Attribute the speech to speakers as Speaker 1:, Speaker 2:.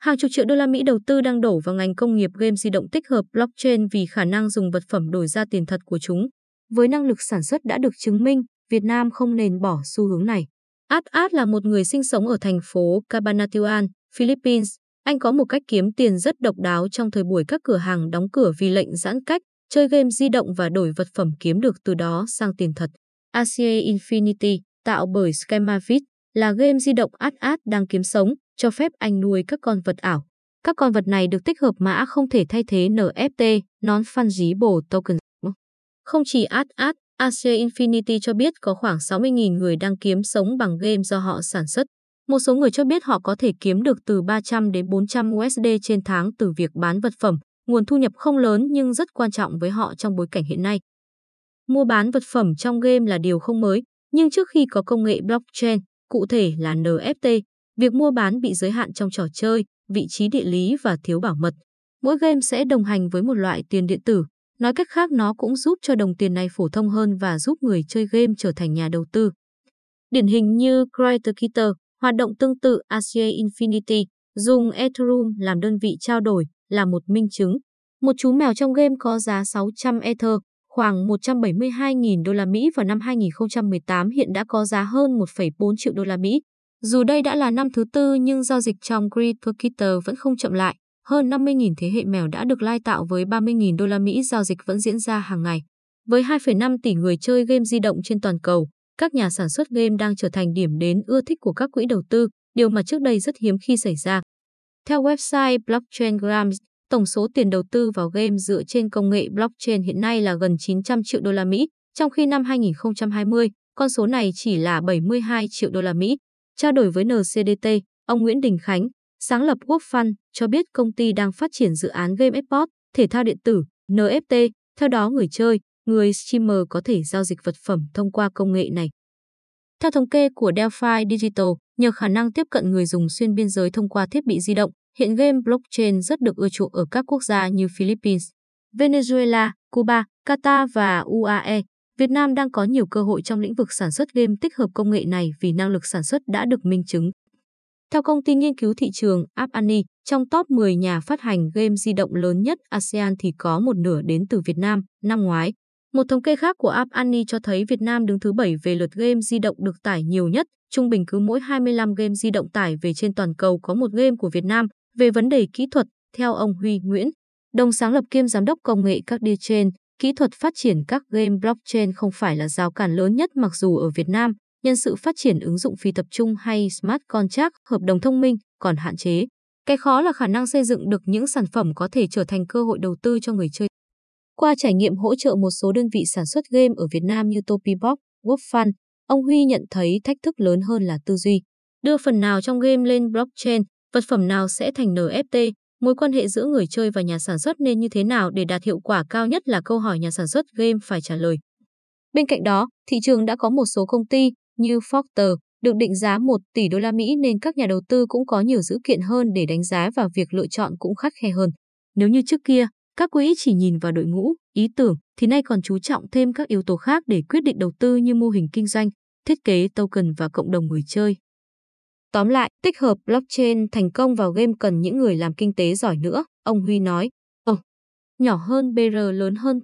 Speaker 1: Hàng chục triệu đô la Mỹ đầu tư đang đổ vào ngành công nghiệp game di động tích hợp blockchain vì khả năng dùng vật phẩm đổi ra tiền thật của chúng. Với năng lực sản xuất đã được chứng minh, Việt Nam không nên bỏ xu hướng này. Ad Ad là một người sinh sống ở thành phố Cabanatuan, Philippines. Anh có một cách kiếm tiền rất độc đáo trong thời buổi các cửa hàng đóng cửa vì lệnh giãn cách, chơi game di động và đổi vật phẩm kiếm được từ đó sang tiền thật. ACA Infinity, tạo bởi Schemavit, là game di động Ad Ad đang kiếm sống, cho phép anh nuôi các con vật ảo. Các con vật này được tích hợp mã không thể thay thế NFT, Non-Fungible Token. Không chỉ Adad, Ad, Infinity cho biết có khoảng 60.000 người đang kiếm sống bằng game do họ sản xuất. Một số người cho biết họ có thể kiếm được từ 300 đến 400 USD trên tháng từ việc bán vật phẩm, nguồn thu nhập không lớn nhưng rất quan trọng với họ trong bối cảnh hiện nay. Mua bán vật phẩm trong game là điều không mới, nhưng trước khi có công nghệ blockchain, cụ thể là NFT, việc mua bán bị giới hạn trong trò chơi, vị trí địa lý và thiếu bảo mật. Mỗi game sẽ đồng hành với một loại tiền điện tử, nói cách khác nó cũng giúp cho đồng tiền này phổ thông hơn và giúp người chơi game trở thành nhà đầu tư. Điển hình như CryptoKitter, hoạt động tương tự Asia Infinity, dùng Ethereum làm đơn vị trao đổi, là một minh chứng. Một chú mèo trong game có giá 600 Ether, khoảng 172.000 đô la Mỹ vào năm 2018 hiện đã có giá hơn 1,4 triệu đô la Mỹ. Dù đây đã là năm thứ tư nhưng giao dịch trong CryptoKitter vẫn không chậm lại. Hơn 50.000 thế hệ mèo đã được lai tạo với 30.000 đô la Mỹ giao dịch vẫn diễn ra hàng ngày. Với 2,5 tỷ người chơi game di động trên toàn cầu, các nhà sản xuất game đang trở thành điểm đến ưa thích của các quỹ đầu tư, điều mà trước đây rất hiếm khi xảy ra. Theo website Blockchain Grams, tổng số tiền đầu tư vào game dựa trên công nghệ blockchain hiện nay là gần 900 triệu đô la Mỹ, trong khi năm 2020, con số này chỉ là 72 triệu đô la Mỹ. Trao đổi với NCDT, ông Nguyễn Đình Khánh, sáng lập Quốc Fund, cho biết công ty đang phát triển dự án game Export, thể thao điện tử, NFT, theo đó người chơi, người streamer có thể giao dịch vật phẩm thông qua công nghệ này. Theo thống kê của Delphi Digital, nhờ khả năng tiếp cận người dùng xuyên biên giới thông qua thiết bị di động, hiện game blockchain rất được ưa chuộng ở các quốc gia như Philippines, Venezuela, Cuba, Qatar và UAE. Việt Nam đang có nhiều cơ hội trong lĩnh vực sản xuất game tích hợp công nghệ này vì năng lực sản xuất đã được minh chứng. Theo công ty nghiên cứu thị trường Appani, trong top 10 nhà phát hành game di động lớn nhất ASEAN thì có một nửa đến từ Việt Nam năm ngoái. Một thống kê khác của Appani cho thấy Việt Nam đứng thứ 7 về lượt game di động được tải nhiều nhất, trung bình cứ mỗi 25 game di động tải về trên toàn cầu có một game của Việt Nam. Về vấn đề kỹ thuật, theo ông Huy Nguyễn, đồng sáng lập kiêm giám đốc công nghệ các đi trên, kỹ thuật phát triển các game blockchain không phải là rào cản lớn nhất mặc dù ở Việt Nam, nhân sự phát triển ứng dụng phi tập trung hay smart contract, hợp đồng thông minh còn hạn chế. Cái khó là khả năng xây dựng được những sản phẩm có thể trở thành cơ hội đầu tư cho người chơi. Qua trải nghiệm hỗ trợ một số đơn vị sản xuất game ở Việt Nam như Topibox, Wordfund, ông Huy nhận thấy thách thức lớn hơn là tư duy. Đưa phần nào trong game lên blockchain, vật phẩm nào sẽ thành NFT, mối quan hệ giữa người chơi và nhà sản xuất nên như thế nào để đạt hiệu quả cao nhất là câu hỏi nhà sản xuất game phải trả lời. Bên cạnh đó, thị trường đã có một số công ty như Forter được định giá 1 tỷ đô la Mỹ nên các nhà đầu tư cũng có nhiều dữ kiện hơn để đánh giá và việc lựa chọn cũng khắt khe hơn. Nếu như trước kia, các quỹ chỉ nhìn vào đội ngũ, ý tưởng thì nay còn chú trọng thêm các yếu tố khác để quyết định đầu tư như mô hình kinh doanh, thiết kế token và cộng đồng người chơi. Tóm lại, tích hợp blockchain thành công vào game cần những người làm kinh tế giỏi nữa, ông Huy nói. Ồ, nhỏ hơn BR lớn hơn